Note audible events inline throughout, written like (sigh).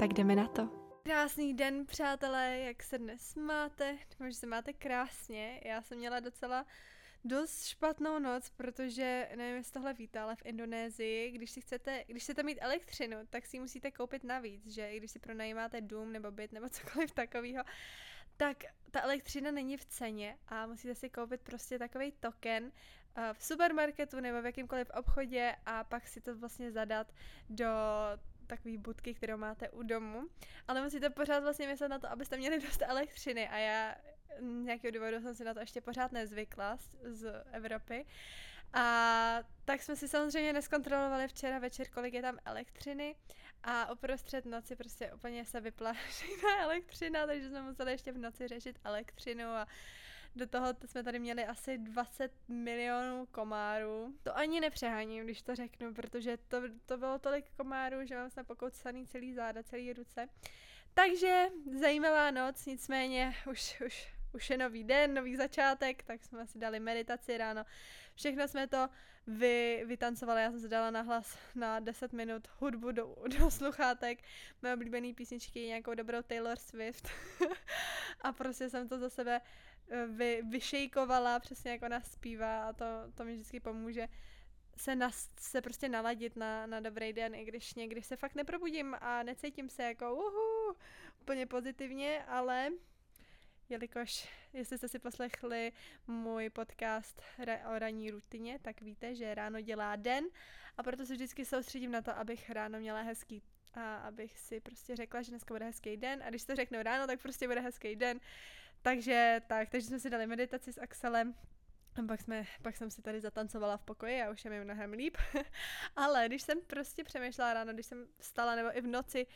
Tak jdeme na to. Krásný den, přátelé, jak se dnes máte? Doufám, že se máte krásně. Já jsem měla docela dost špatnou noc, protože nevím, jestli tohle víte, ale v Indonésii, když si chcete, když chcete mít elektřinu, tak si ji musíte koupit navíc, že i když si pronajímáte dům nebo byt nebo (laughs) cokoliv takového, tak ta elektřina není v ceně a musíte si koupit prostě takový token eh, v supermarketu nebo v jakýmkoliv obchodě a pak si to vlastně zadat do takový budky, kterou máte u domu, ale musíte pořád vlastně myslet na to, abyste měli dost elektřiny. A já nějakého důvodu jsem si na to ještě pořád nezvykla z, z Evropy. A tak jsme si samozřejmě neskontrolovali včera večer, kolik je tam elektřiny. A uprostřed noci prostě úplně se vypla (laughs) všechna elektřina, takže jsme museli ještě v noci řešit elektřinu a do toho jsme tady měli asi 20 milionů komárů. To ani nepřeháním, když to řeknu, protože to, to bylo tolik komárů, že mám snad pokoucaný celý záda, celý ruce. Takže zajímavá noc, nicméně už, už už je nový den, nový začátek, tak jsme si dali meditaci ráno. Všechno jsme to vy, vytancovali, já jsem si dala na hlas na 10 minut hudbu do, do sluchátek, mé oblíbené písničky, nějakou dobrou Taylor Swift (laughs) a prostě jsem to za sebe vy, vyšejkovala, přesně jako ona zpívá a to, to mi vždycky pomůže se, na, se prostě naladit na, na dobrý den, i když někdy se fakt neprobudím a necítím se jako uhu, úplně pozitivně, ale jelikož jestli jste si poslechli můj podcast o ranní rutině, tak víte, že ráno dělá den a proto se vždycky soustředím na to, abych ráno měla hezký a abych si prostě řekla, že dneska bude hezký den a když to řeknu ráno, tak prostě bude hezký den. Takže tak, takže jsme si dali meditaci s Axelem, a pak, jsme, pak jsem si tady zatancovala v pokoji a už je mi mnohem líp. (laughs) Ale když jsem prostě přemýšlela ráno, když jsem vstala nebo i v noci,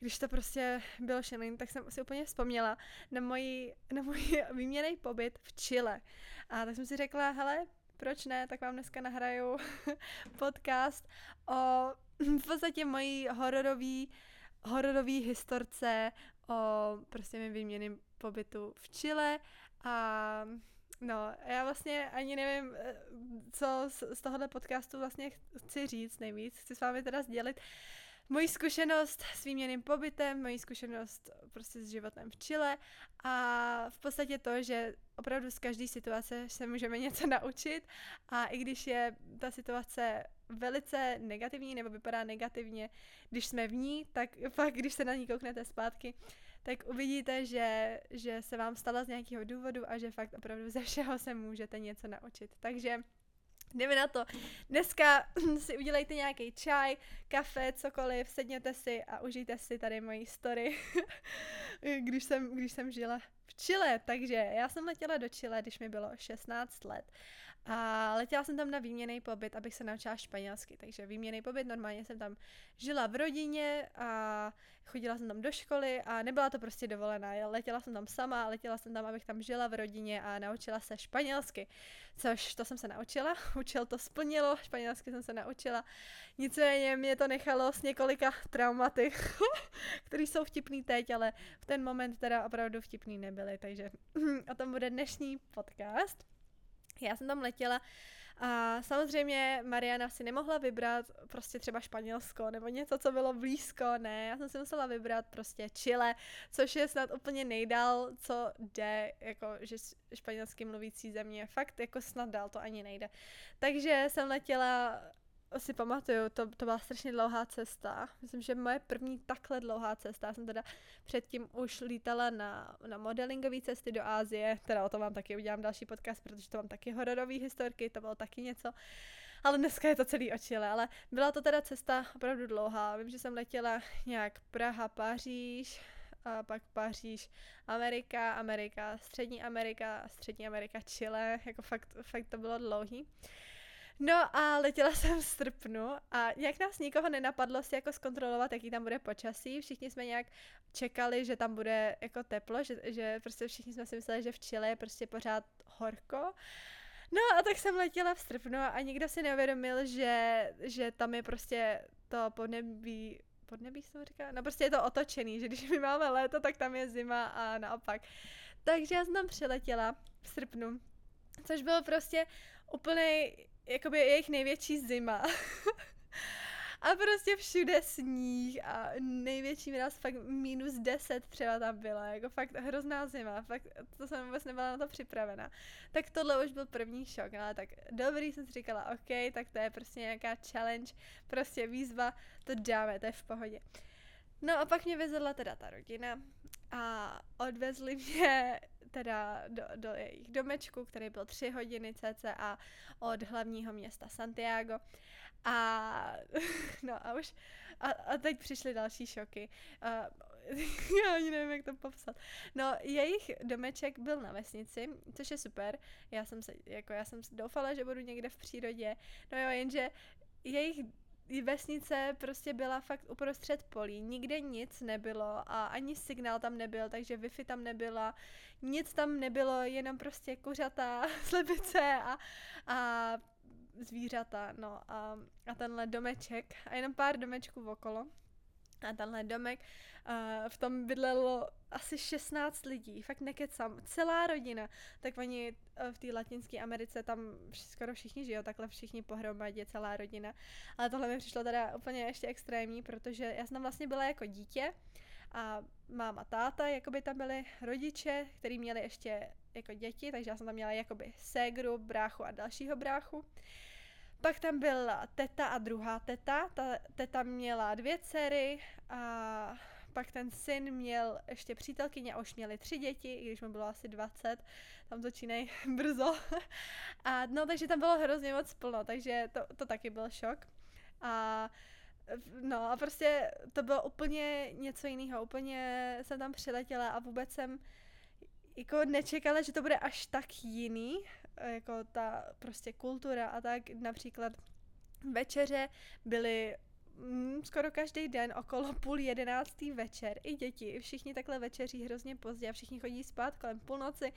když to prostě bylo šelin, tak jsem si úplně vzpomněla na můj, na můj (laughs) výměný pobyt v Chile. A tak jsem si řekla, hele, proč ne, tak vám dneska nahraju (laughs) podcast o (clears throat) v podstatě mojí hororový, hororový historce o prostě mým výměným pobytu v Chile a No, já vlastně ani nevím, eh, co z, tohohle podcastu vlastně chci říct nejvíc. Chci s vámi teda sdělit moji zkušenost s výměným pobytem, moji zkušenost prostě s životem v Chile a v podstatě to, že opravdu z každé situace se můžeme něco (laughs) naučit a i když je ta situace velice negativní nebo vypadá negativně, když jsme v ní, tak pak, když se na ní kouknete zpátky, tak uvidíte, že, že se vám stala z nějakého důvodu a že fakt opravdu ze všeho se můžete něco naučit. Takže Jdeme na to. Dneska (clears throat) si udělejte nějaký čaj, kafe, cokoliv, sedněte si a užijte si tady moji story, (laughs) když, jsem, když jsem žila v Chile. Takže já jsem letěla do Chile, když mi bylo 16 let. A letěla jsem tam na výměný pobyt, abych se naučila španělsky. Takže výměný pobyt, normálně jsem tam žila v rodině a chodila jsem tam do školy a nebyla to prostě dovolená. Letěla jsem tam sama, letěla jsem tam, abych tam žila v rodině a naučila se španělsky. Což to jsem se naučila, (laughs) učil to splnilo, španělsky jsem se naučila. Nicméně mě to nechalo s několika traumaty, (laughs) které jsou vtipný teď, ale v ten moment teda opravdu vtipný nebyly. Takže (clears throat) o tom bude dnešní podcast. Já jsem tam letěla a samozřejmě Mariana si nemohla vybrat prostě třeba Španělsko nebo něco, co bylo blízko, ne, já jsem si musela vybrat prostě Chile, což je snad úplně nejdál, co jde, jako že španělsky mluvící země, fakt jako snad dál to ani nejde. Takže jsem letěla si pamatuju, to, to byla strašně dlouhá cesta. Myslím, že moje první takhle dlouhá cesta. Já jsem teda předtím už lítala na, na modelingové cesty do Ázie, teda o tom vám taky udělám další podcast, protože to mám taky hororové historky, to bylo taky něco. Ale dneska je to celý očile, ale byla to teda cesta opravdu dlouhá. Vím, že jsem letěla nějak Praha, Paříž, a pak Paříž, Amerika, Amerika, Střední Amerika, Střední Amerika, Chile, jako fakt, fakt to bylo dlouhý. No a letěla jsem v srpnu a nějak nás nikoho nenapadlo si jako zkontrolovat, jaký tam bude počasí. Všichni jsme nějak čekali, že tam bude jako teplo, že, že prostě všichni jsme si mysleli, že v Chile je prostě pořád horko. No a tak jsem letěla v srpnu a nikdo si neuvědomil, že, že tam je prostě to podnebí podnebí se říká? No prostě je to otočený, že když my máme léto, tak tam je zima a naopak. Takže já jsem tam přiletěla v srpnu, což bylo prostě úplně jakoby jejich největší zima. (laughs) a prostě všude sníh a největší mraz fakt minus 10 třeba tam byla, jako fakt hrozná zima, fakt to jsem vůbec nebyla na to připravena. Tak tohle už byl první šok, ale tak dobrý jsem si říkala, ok, tak to je prostě nějaká challenge, prostě výzva, to dáme, to je v pohodě. No a pak mě vezla teda ta rodina a odvezli mě teda do, do jejich domečku, který byl tři hodiny cca od hlavního města Santiago. A (laughs) no a už, a, a teď přišly další šoky. A, (laughs) já ani nevím, jak to popsat. No, jejich domeček byl na vesnici, což je super. Já jsem se, jako já jsem doufala, že budu někde v přírodě. No jo, jenže jejich vesnice prostě byla fakt uprostřed polí, nikde nic nebylo a ani signál tam nebyl, takže Wi-Fi tam nebyla, nic tam nebylo, jenom prostě kuřata, (laughs) slepice a, a zvířata, no a, a tenhle domeček a jenom pár domečků okolo. A tenhle domek, uh, v tom bydlelo asi 16 lidí, fakt nekecám, celá rodina. Tak oni uh, v té latinské Americe tam skoro všichni žijou, takhle všichni pohromadě, celá rodina. Ale tohle mi přišlo teda úplně ještě extrémní, protože já jsem tam vlastně byla jako dítě a máma, táta, jakoby tam byli rodiče, kteří měli ještě jako děti, takže já jsem tam měla jakoby ségru, bráchu a dalšího bráchu. Pak tam byla teta a druhá teta. Ta teta měla dvě dcery a pak ten syn měl ještě přítelkyně a už měli tři děti, i když mu bylo asi 20, tam začínají (laughs) brzo. A no, takže tam bylo hrozně moc plno, takže to, to taky byl šok. A no a prostě to bylo úplně něco jiného, úplně jsem tam přiletěla a vůbec jsem jako nečekala, že to bude až tak jiný, jako ta prostě kultura a tak například večeře byly mm, skoro každý den okolo půl jedenáctý večer. I děti, všichni takhle večeří hrozně pozdě a všichni chodí spát kolem půlnoci.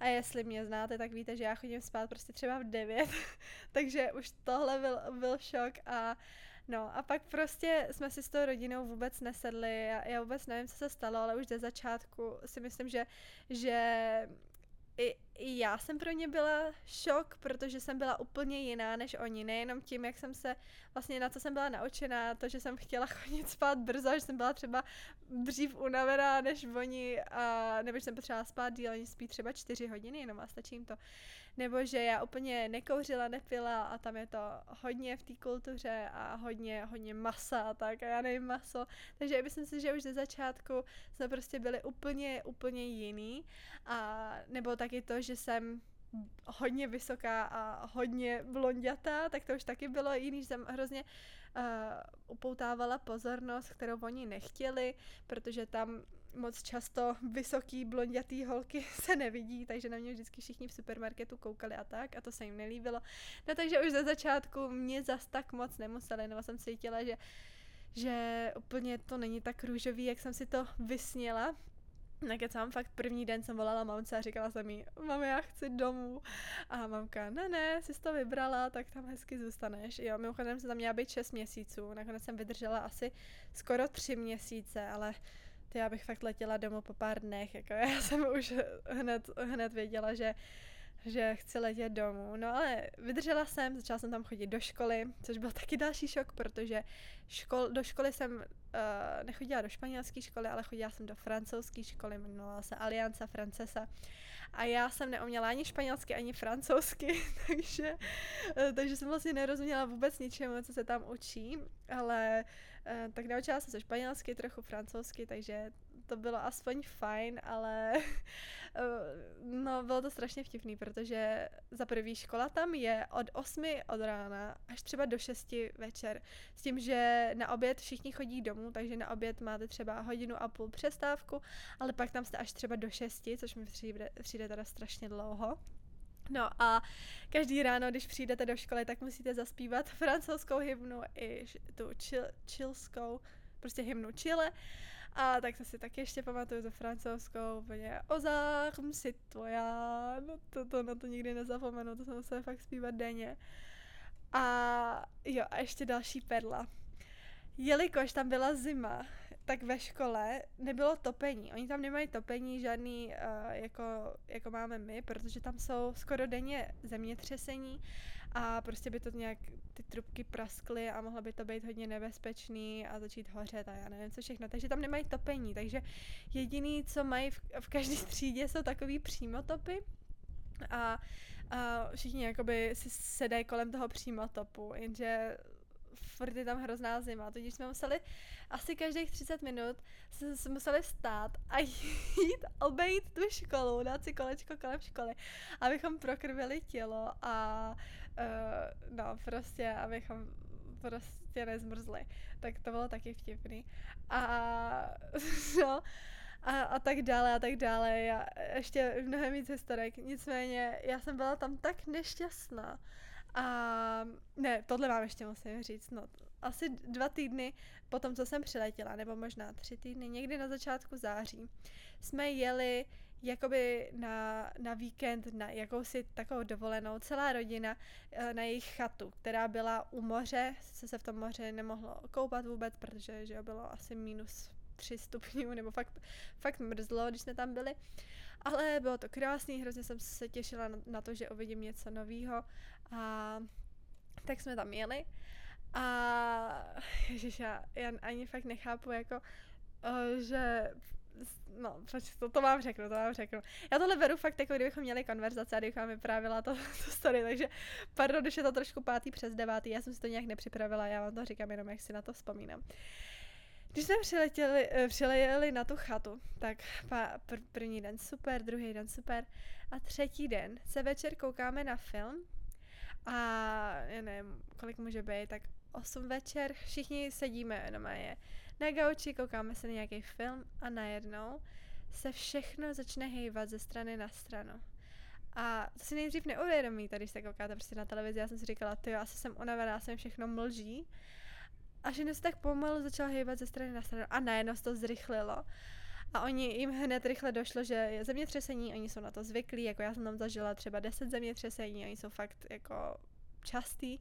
A jestli mě znáte, tak víte, že já chodím spát prostě třeba v devět. (laughs) Takže už tohle byl, byl šok a No a pak prostě jsme si s tou rodinou vůbec nesedli, já, já vůbec nevím, co se stalo, ale už ze začátku si myslím, že, že i, i já jsem pro ně byla šok, protože jsem byla úplně jiná než oni. Nejenom tím, jak jsem se, vlastně na co jsem byla naučená, to, že jsem chtěla (laughs) chodit spát brzo, že jsem byla třeba dřív unavená než oni, a, nebo že jsem potřebovala spát díl, oni spí třeba čtyři hodiny jenom a stačí jim to. Nebo že já úplně nekouřila, nepila a tam je to hodně v té kultuře a hodně, hodně masa a tak a já nevím maso. Takže myslím si, že už ze začátku jsme prostě byli úplně, úplně jiný a nebo taky to, že jsem hodně vysoká a hodně blondětá, tak to už taky bylo jiný, že jsem hrozně uh, upoutávala pozornost, kterou oni nechtěli, protože tam moc často vysoký blondětý holky (laughs) se nevidí, takže na mě vždycky všichni v supermarketu koukali a tak a to se jim nelíbilo. No takže už ze začátku mě zas tak moc nemuseli, nebo jsem cítila, že že úplně to není tak růžový, jak jsem si to vysněla, Nekecám, fakt první den jsem volala mamce a říkala jsem jí, mami, já chci domů. A mamka, ne, ne, jsi to vybrala, tak tam hezky zůstaneš. Jo, mimochodem jsem tam měla být 6 měsíců, nakonec jsem vydržela asi skoro 3 měsíce, ale ty já bych fakt letěla domů po pár dnech, jako já (laughs) jsem už hned, hned věděla, že že chci letět domů. No ale vydržela jsem, začala jsem tam chodit do školy, což byl taky další šok, protože škol, do školy jsem uh, nechodila do španělské školy, ale chodila jsem do francouzské školy, jmenovala se Alianza Francesa. A já jsem neuměla ani španělsky, ani francouzsky, (laughs) takže, uh, takže jsem vlastně nerozuměla vůbec ničemu, co se tam učí, ale tak naučila jsem se španělsky, trochu francouzsky, takže to bylo aspoň fajn, ale (laughs) no bylo to strašně vtipný, protože za prvý škola tam je od 8 od rána až třeba do 6 večer. S tím, že na oběd všichni chodí domů, takže na oběd máte třeba hodinu a půl přestávku, ale pak tam jste až třeba do 6, což mi přijde, přijde teda strašně dlouho. No a každý ráno, když přijdete do školy, tak musíte zaspívat (laughs) francouzskou hymnu i tu čil, čilskou, prostě hymnu Chile. A tak to si taky ještě pamatuju za francouzskou, úplně Ozarm si tvoja, no to, to na to nikdy nezapomenu, to jsem musela fakt zpívat denně. A jo, a ještě další perla. Jelikož tam byla zima, tak ve škole nebylo topení. Oni tam nemají topení žádný, uh, jako, jako máme my, protože tam jsou skoro denně zemětřesení a prostě by to nějak ty trubky praskly a mohlo by to být hodně nebezpečný a začít hořet a já nevím co všechno. Takže tam nemají topení, takže jediný, co mají v, v každé (laughs) třídě, jsou takový přímotopy a, a všichni jakoby si sedají kolem toho přímotopu, jenže furt je tam hrozná zima, tudíž jsme museli asi každých 30 minut jsme, jsme museli stát a (laughs) jít obejít tu školu, dát si kolečko kolem školy, abychom prokrvili tělo a uh, no prostě, abychom prostě nezmrzli. Tak to bylo taky vtipný. A (laughs) no, a, a tak dále a tak dále. Já, ještě mnohem víc historek. Nicméně já jsem byla tam tak nešťastná. A ne, tohle vám ještě musím říct. No, asi dva týdny po tom, co jsem přiletěla, nebo možná tři týdny, někdy na začátku září, jsme jeli jakoby na, na víkend, na jakousi takovou dovolenou, celá rodina eh, na jejich chatu, která byla u moře, se se v tom moře nemohlo koupat vůbec, protože že bylo asi minus tři stupňů, nebo fakt, fakt mrzlo, když jsme tam byli. Ale bylo to krásný, hrozně jsem se těšila na, to, že uvidím něco nového. A tak jsme tam jeli. A (laughs) ježiš, já, já ani fakt nechápu, jako, uh, že no, to, to vám řeknu, to vám řeknu. Já tohle beru fakt jako kdybychom měli konverzace a kdybych vám vyprávila to, (laughs) to story, takže pardon, když je to trošku pátý přes devátý, já jsem si to nějak nepřipravila, já vám to říkám jenom, jak si na to vzpomínám. Když jsme přiletěli, eh, přilejeli na tu chatu, tak pr- první den super, druhý den super a třetí den se večer koukáme na film a já nevím, kolik může být, tak 8 večer, všichni sedíme je na gauči, koukáme se na nějaký film a najednou se všechno začne hejvat ze strany na stranu. A to si nejdřív neuvědomíte, když se koukáte prostě na televizi. Já jsem si říkala, ty asi jsem unavená, jsem všechno mlží. A že se tak pomalu začala hýbat ze strany na stranu a najednou se to zrychlilo. A oni jim hned rychle došlo, že je zemětřesení, oni jsou na to zvyklí, jako já jsem tam zažila třeba 10 zemětřesení, oni jsou fakt jako častý.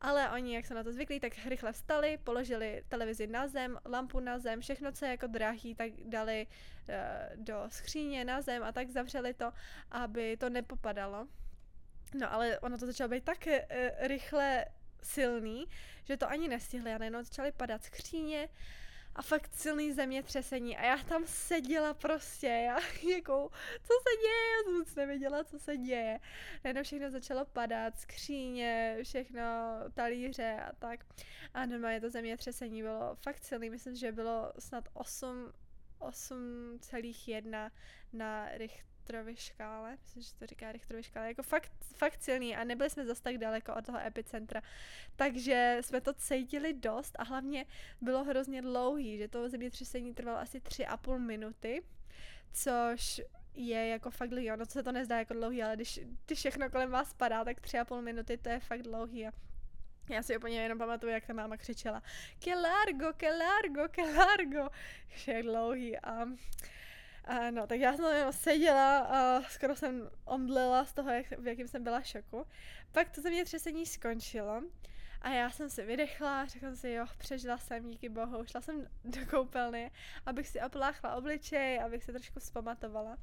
Ale oni, jak jsou na to zvyklí, tak rychle vstali, položili televizi na zem, lampu na zem, všechno, co je jako drahý, tak dali uh, do skříně na zem a tak zavřeli to, aby to nepopadalo. No ale ono to začalo být tak uh, rychle silný, že to ani nestihli a najednou začaly padat skříně a fakt silný zemětřesení a já tam seděla prostě, já (laughs) jako, co se děje, já jsem nevěděla, co se děje. Najednou všechno začalo padat, skříně, všechno, talíře a tak. A normálně to zemětřesení bylo fakt silný, myslím, že bylo snad 8, 8,1 na Richt Richterově škále, myslím, že to říká Richterově škále, jako fakt, fakt silný a nebyli jsme zase tak daleko od toho epicentra, takže jsme to cítili dost a hlavně bylo hrozně dlouhý, že to zemětřesení trvalo asi tři a půl minuty, což je jako fakt dlouhý, ono se to nezdá jako dlouhý, ale když, když všechno kolem vás padá, tak tři a půl minuty to je fakt dlouhý a já si úplně jenom pamatuju, jak ta máma křičela que largo, que largo, que largo, jak dlouhý a a no, tak já jsem tam seděla a skoro jsem omdlela z toho, jak, v jakým jsem byla šoku. Pak to zemětřesení skončilo a já jsem si vydechla, řekla jsem si, jo, přežila jsem, díky bohu, šla jsem do koupelny, abych si opláchla obličej, abych se trošku zpamatovala.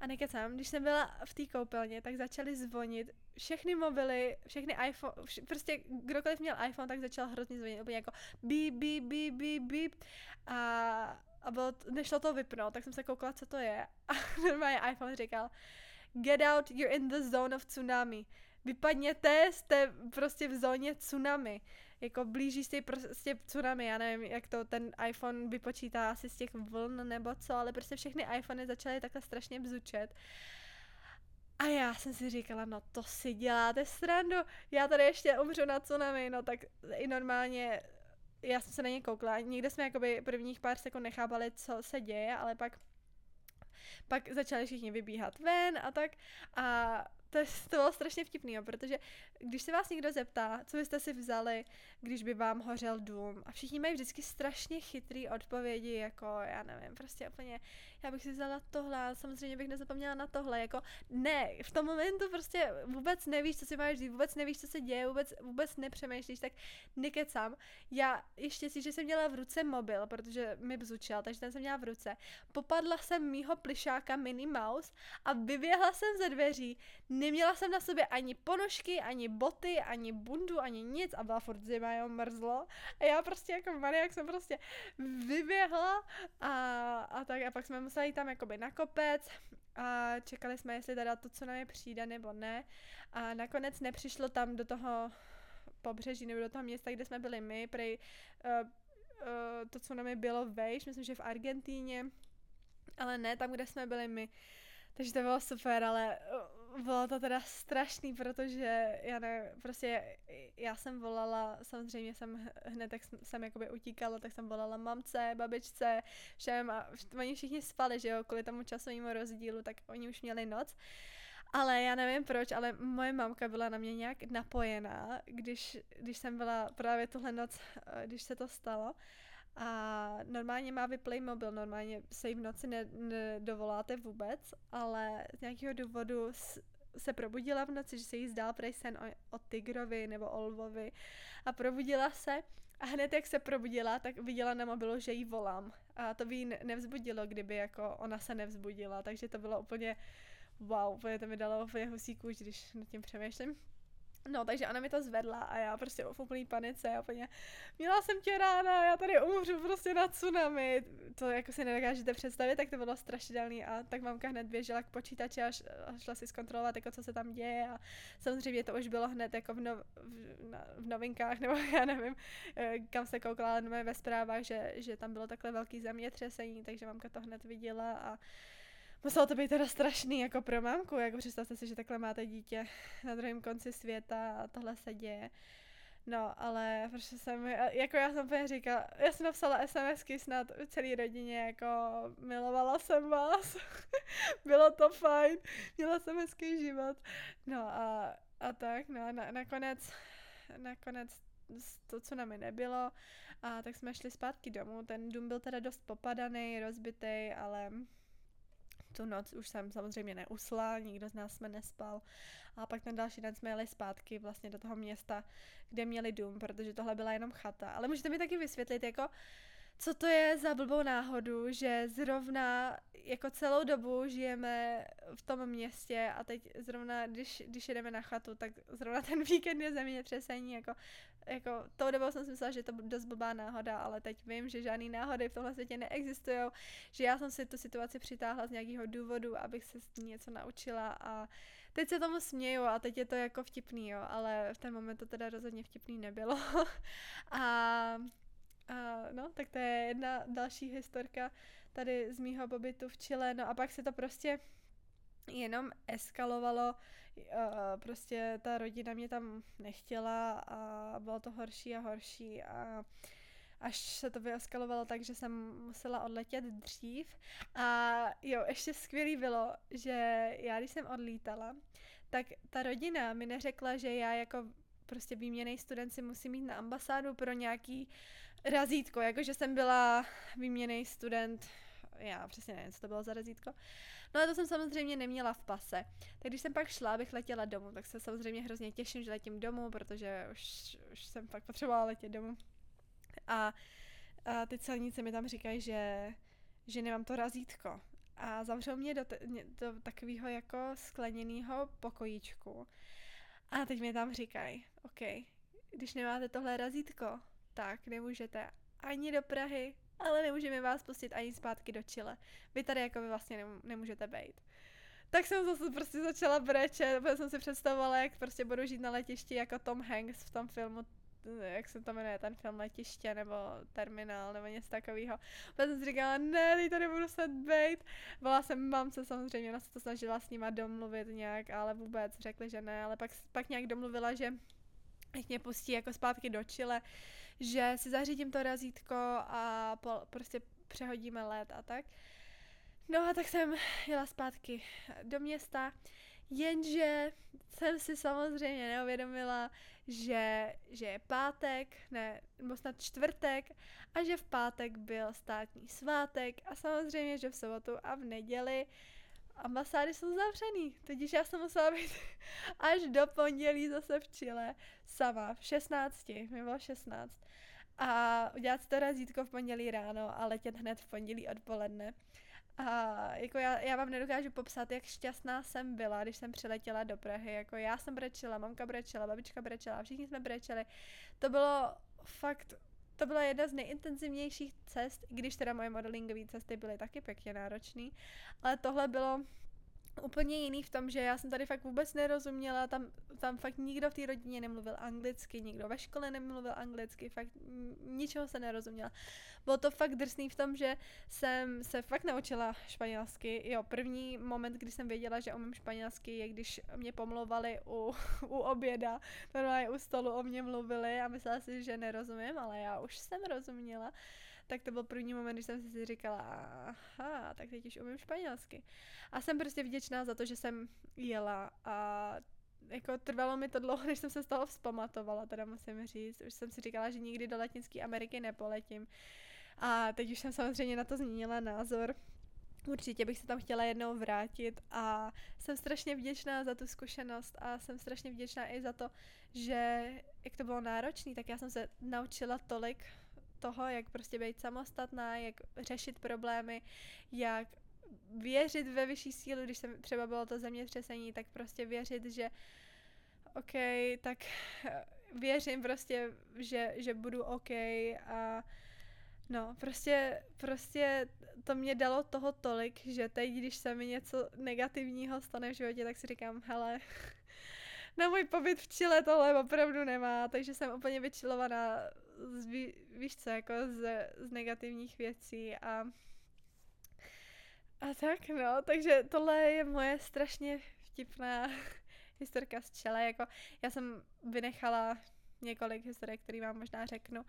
A nekecám, když jsem byla v té koupelně, tak začaly zvonit všechny mobily, všechny iPhone, vš- prostě kdokoliv měl iPhone, tak začal hrozně zvonit, úplně jako bíp, bíp, bíp, bíp, bíp. A a bylo, nešlo to vypnout, tak jsem se koukala, co to je. A (laughs) normálně iPhone říkal, get out, you're in the zone of tsunami. Vypadněte, jste prostě v zóně tsunami. Jako blíží se prostě tsunami, já nevím, jak to ten iPhone vypočítá asi z těch vln nebo co, ale prostě všechny iPhony začaly takhle strašně bzučet. A já jsem si říkala, no to si děláte srandu, já tady ještě umřu na tsunami, no tak i normálně já jsem se na ně koukla, někde jsme jakoby prvních pár sekund nechápali, co se děje, ale pak pak začali všichni vybíhat ven a tak. A to, je, to bylo strašně vtipný, jo, protože když se vás někdo zeptá, co byste si vzali, když by vám hořel dům, a všichni mají vždycky strašně chytrý odpovědi, jako já nevím, prostě úplně, já bych si vzala tohle, samozřejmě bych nezapomněla na tohle, jako ne, v tom momentu prostě vůbec nevíš, co si máš říct, vůbec nevíš, co se děje, vůbec, vůbec nepřemýšlíš, tak nekecám. Já ještě si, že jsem měla v ruce mobil, protože mi bzučel, takže ten jsem měla v ruce. Popadla jsem mýho plišáka Minnie Mouse a vyběhla jsem ze dveří. Neměla jsem na sobě ani ponožky, ani boty, ani bundu, ani nic a byla furt zima, jo, mrzlo. A já prostě jako maniak jsem prostě vyběhla a, a tak a pak jsme museli jít tam jakoby na kopec a čekali jsme, jestli teda to, co nám je přijde nebo ne. A nakonec nepřišlo tam do toho pobřeží nebo do toho města, kde jsme byli my, prej uh, uh, to, co nám je bylo vejš, myslím, že v Argentíně, ale ne tam, kde jsme byli my. Takže to bylo super, ale uh, bylo to teda strašný, protože já ne, prostě já jsem volala, samozřejmě jsem hned, tak jsem jakoby utíkala, tak jsem volala mamce, babičce, všem a oni všichni spali, že jo, kvůli tomu časovému rozdílu, tak oni už měli noc. Ale já nevím proč, ale moje mamka byla na mě nějak napojená, když, když jsem byla právě tuhle noc, eh, když se to stalo. A normálně má vyplay mobil, normálně se jí v noci nedovoláte vůbec, ale z nějakého důvodu se probudila v noci, že se jí zdál prej sen o, o tigrovi nebo o lvovi a probudila se a hned jak se probudila, tak viděla na mobilu, že jí volám. A to by jí nevzbudilo, kdyby jako ona se nevzbudila, takže to bylo úplně wow, úplně to mi dalo úplně husí kůž, když nad tím přemýšlím. No, takže ona mi to zvedla a já prostě v úplný panice, já úplně, měla jsem tě ráda, já tady umřu prostě na tsunami. To jako si nedokážete představit, tak to bylo strašidelný a tak mamka hned běžela k počítači a šla si zkontrolovat, jako co se tam děje a samozřejmě to už bylo hned jako v, no, v, na, v novinkách, (laughs) nebo já nevím, eh, kam se koukala ve zprávách, že, že tam bylo takhle velký zemětřesení, takže mamka to hned viděla a Muselo to být teda strašný jako pro mámku, jako představte si, že takhle máte dítě na druhém konci světa a tohle se děje. No, ale prostě jsem, jako já jsem úplně říkala, já jsem napsala SMSky snad celý rodině, jako milovala jsem vás, (laughs) bylo to fajn, měla jsem hezký život. No a, a tak, no a na, nakonec, nakonec to, co nám nebylo, a tak jsme šli zpátky domů. Ten dům byl teda dost popadaný, rozbitý, ale tu noc už jsem samozřejmě neusla, nikdo z nás jsme nespal. A pak ten další den jsme jeli zpátky vlastně do toho města, kde měli dům, protože tohle byla jenom chata. Ale můžete mi taky vysvětlit, jako co to je za blbou náhodu, že zrovna jako celou dobu žijeme v tom městě a teď zrovna, když, když jedeme na chatu, tak zrovna ten víkend je zemětřesení, jako, jako tou dobou jsem si myslela, že je to dost blbá náhoda, ale teď vím, že žádný náhody v tomhle světě neexistují, že já jsem si tu situaci přitáhla z nějakého důvodu, abych se s ní něco naučila a teď se tomu směju a teď je to jako vtipný, jo, ale v ten moment to teda rozhodně vtipný nebylo. (laughs) a a no, tak to je jedna další historka tady z mýho pobytu v Chile. No a pak se to prostě jenom eskalovalo, uh, prostě ta rodina mě tam nechtěla a bylo to horší a horší a až se to vyeskalovalo tak, že jsem musela odletět dřív. A jo, ještě skvělý bylo, že já když jsem odlítala, tak ta rodina mi neřekla, že já jako prostě výměný student si musím mít na ambasádu pro nějaký razítko, jakože jsem byla výměný student, já přesně nevím, co to bylo za razítko. No a to jsem samozřejmě neměla v pase. Tak když jsem pak šla, abych letěla domů, tak se samozřejmě hrozně těším, že letím domů, protože už, už jsem pak potřebovala letět domů. A, a ty celníci mi tam říkají, že, že nemám to razítko. A zavřou mě do, te, do takového jako skleněného pokojíčku. A teď mi tam říkají, OK, když nemáte tohle razítko, tak nemůžete ani do Prahy, ale nemůžeme vás pustit ani zpátky do Chile. Vy tady jako vy vlastně nemůžete být. Tak jsem zase prostě začala brečet, protože jsem si představovala, jak prostě budu žít na letišti jako Tom Hanks v tom filmu jak se to jmenuje, ten film Letiště nebo Terminál nebo něco takového. Pak jsem si říkala, ne, teď tady budu se být. Byla jsem mamce samozřejmě, ona se to snažila s nima domluvit nějak, ale vůbec řekli, že ne, ale pak, pak nějak domluvila, že ať mě pustí jako zpátky do Chile, že si zařídím to razítko a po, prostě přehodíme let a tak. No a tak jsem jela zpátky do města. Jenže jsem si samozřejmě neuvědomila, že, že je pátek, ne, nebo snad čtvrtek a že v pátek byl státní svátek a samozřejmě, že v sobotu a v neděli ambasády jsou zavřený, tudíž já jsem musela být (laughs) až do pondělí zase v Chile sama, v 16, mi bylo 16 a udělat si to razítko v pondělí ráno a letět hned v pondělí odpoledne. A jako já, já vám nedokážu popsat, jak šťastná jsem byla, když jsem přiletěla do Prahy. Jako já jsem brečela, mamka brečela, babička brečela, všichni jsme brečeli. To bylo fakt, to byla jedna z nejintenzivnějších cest, i když teda moje modelingové cesty byly taky pěkně náročné. Ale tohle bylo úplně jiný v tom, že já jsem tady fakt vůbec nerozuměla, tam, tam fakt nikdo v té rodině nemluvil anglicky, nikdo ve škole nemluvil anglicky, fakt ničeho se nerozuměla. Bylo to fakt drsný v tom, že jsem se fakt naučila španělsky. Jo, první moment, kdy jsem věděla, že umím španělsky, je když mě pomlouvali u, (laughs) u oběda, normálně u stolu o mě mluvili a myslela si, že nerozumím, ale já už jsem rozuměla tak to byl první moment, když jsem si říkala, aha, tak teď už umím španělsky. A jsem prostě vděčná za to, že jsem jela a jako trvalo mi to dlouho, (laughs) než jsem se z toho vzpamatovala, teda musím říct. Už jsem si říkala, že nikdy do Latinské Ameriky nepoletím. A teď už jsem samozřejmě na to změnila názor. Určitě bych se tam chtěla jednou vrátit a jsem strašně vděčná za tu zkušenost a jsem strašně vděčná i za to, že jak to bylo náročné, tak já jsem se naučila tolik toho, jak prostě být samostatná, jak řešit problémy, jak věřit ve vyšší sílu, když jsem třeba bylo to zemětřesení, tak prostě věřit, že OK, tak věřím prostě, že, že budu OK a no, prostě, prostě to mě dalo toho tolik, že teď, když se mi něco negativního stane v životě, tak si říkám, hele, (laughs) na můj pobyt v Chile tohle opravdu nemá, takže jsem úplně vyčilovaná z, víš co, jako z, z negativních věcí a a tak no, takže tohle je moje strašně vtipná (laughs) historka z čele, jako já jsem vynechala několik historek, které vám možná řeknu.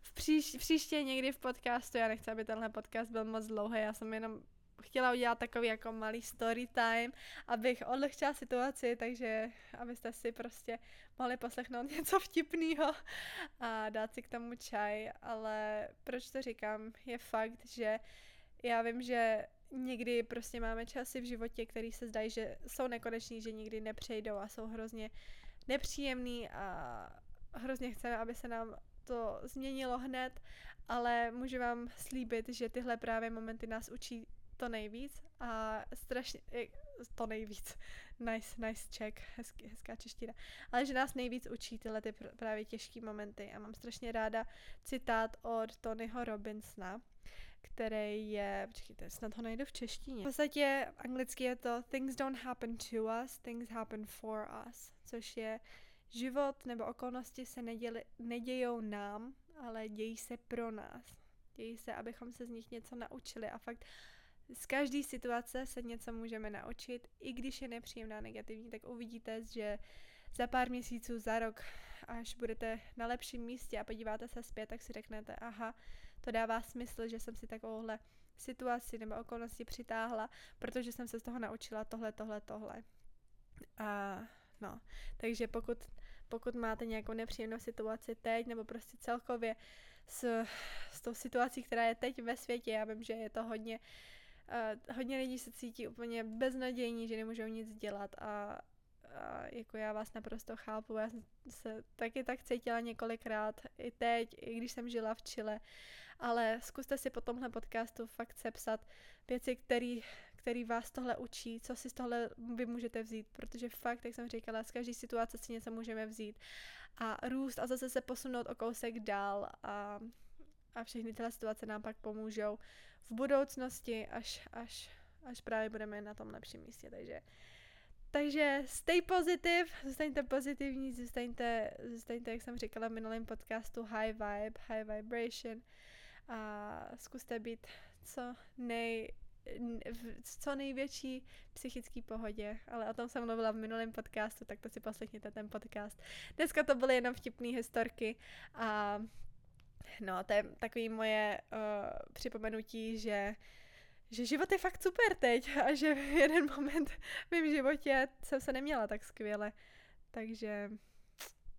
V příš, příště někdy v podcastu, já nechci, aby tenhle podcast byl moc dlouhý, já jsem jenom chtěla udělat takový jako malý story time, abych odlehčila situaci, takže abyste si prostě mohli poslechnout (laughs) něco vtipného a dát si k tomu čaj, ale proč to říkám, je fakt, že já vím, že někdy prostě máme časy v životě, které se zdají, že jsou nekoneční, že nikdy nepřejdou a jsou hrozně nepříjemný a hrozně chceme, aby se nám to změnilo hned, ale můžu vám slíbit, že tyhle právě momenty nás učí to nejvíc a strašně, to nejvíc, (laughs) nice, nice check, hezky, hezká čeština, ale že nás nejvíc učí tyhle ty právě těžké momenty. A mám strašně ráda citát od Tonyho Robinsona, který je, počkejte, snad ho najdu v češtině. V podstatě anglicky je to things don't happen to us, things happen for us, což je život nebo okolnosti se neděli, nedějou nám, ale dějí se pro nás. Dějí se, abychom se z nich něco naučili. A fakt z každé situace se něco můžeme naučit, i když je nepříjemná, negativní, tak uvidíte, že za pár měsíců, za rok, až budete na lepším místě a podíváte se zpět, tak si řeknete, aha, to dává smysl, že jsem si takovouhle situaci nebo okolnosti přitáhla, protože jsem se z toho naučila tohle, tohle, tohle. A no, takže pokud, pokud máte nějakou nepříjemnou situaci teď, nebo prostě celkově s, s tou situací, která je teď ve světě, já vím, že je to hodně uh, hodně lidí se cítí úplně beznadějní, že nemůžou nic dělat a, a jako já vás naprosto chápu, já jsem se taky tak cítila několikrát, i teď, i když jsem žila v Chile, ale zkuste si po tomhle podcastu fakt sepsat věci, který, který vás tohle učí, co si z tohle vy můžete vzít, protože fakt, jak jsem říkala, z každé situace si něco můžeme vzít a růst a zase se posunout o kousek dál a a všechny tyhle situace nám pak pomůžou v budoucnosti, až, až, až právě budeme na tom lepším místě. Takže, takže stay positive, zůstaňte pozitivní, zůstaňte, zůstaňte, jak jsem říkala v minulém podcastu, high vibe, high vibration a zkuste být co nej, v co největší psychický pohodě, ale o tom jsem mluvila v minulém podcastu, tak to si poslechněte ten podcast. Dneska to byly jenom vtipné historky a No, to je takový moje uh, připomenutí, že že život je fakt super teď a že v jeden moment v mém životě jsem se neměla tak skvěle. Takže,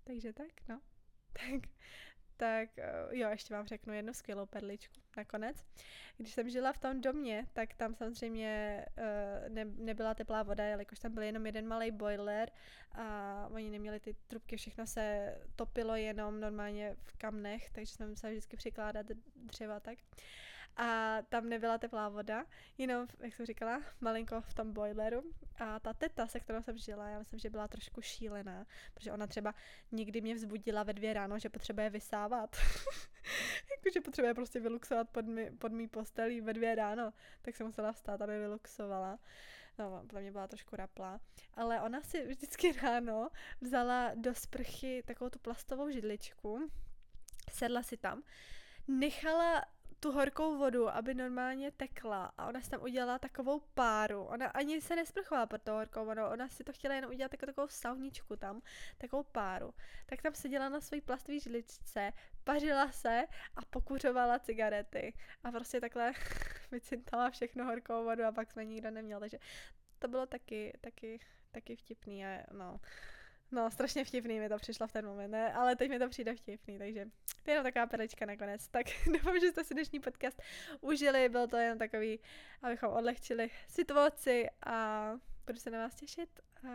takže tak, no. Tak, tak eh, jo, ještě vám řeknu jednu skvělou perličku nakonec. Když jsem žila v tom domě, tak tam samozřejmě uh, ne, nebyla teplá voda, jelikož tam byl jenom jeden malý boiler a oni neměli ty trubky, všechno se topilo jenom normálně v kamnech, takže jsme museli vždycky přikládat dřeva tak. A tam nebyla teplá voda, jenom, jak jsem říkala, malinko v tom boileru. A ta teta, se kterou jsem žila, já myslím, že byla trošku šílená, protože ona třeba nikdy mě vzbudila ve dvě ráno, že potřebuje vysávat. (laughs) Jakože potřebuje prostě vyluxovat pod, mý, pod mý postelí ve dvě ráno, tak jsem musela vstát, aby vyluxovala. No, pro mě byla trošku raplá. Ale ona si vždycky ráno vzala do sprchy takovou tu plastovou židličku, sedla si tam, nechala tu horkou vodu, aby normálně tekla a ona si tam udělala takovou páru. Ona ani se nesprchovala pod tou horkou vodou, ona si to chtěla jen udělat jako takovou sauničku tam, takovou páru. Tak tam seděla na své plastové žličce, pařila se a pokuřovala cigarety. A prostě takhle (laughs) vycintala všechno horkou vodu a pak jsme nikdo neměl, takže to bylo taky, taky, taky vtipný a no, No, strašně vtipný mi to přišlo v ten moment, ne? ale teď mi to přijde vtipný, takže to je jenom taková perlička nakonec. Tak (laughs) doufám, že jste si dnešní podcast užili, byl to jen takový, abychom odlehčili situaci a budu se na vás těšit a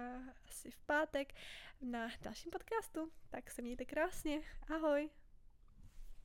asi v pátek na dalším podcastu. Tak se mějte krásně, ahoj!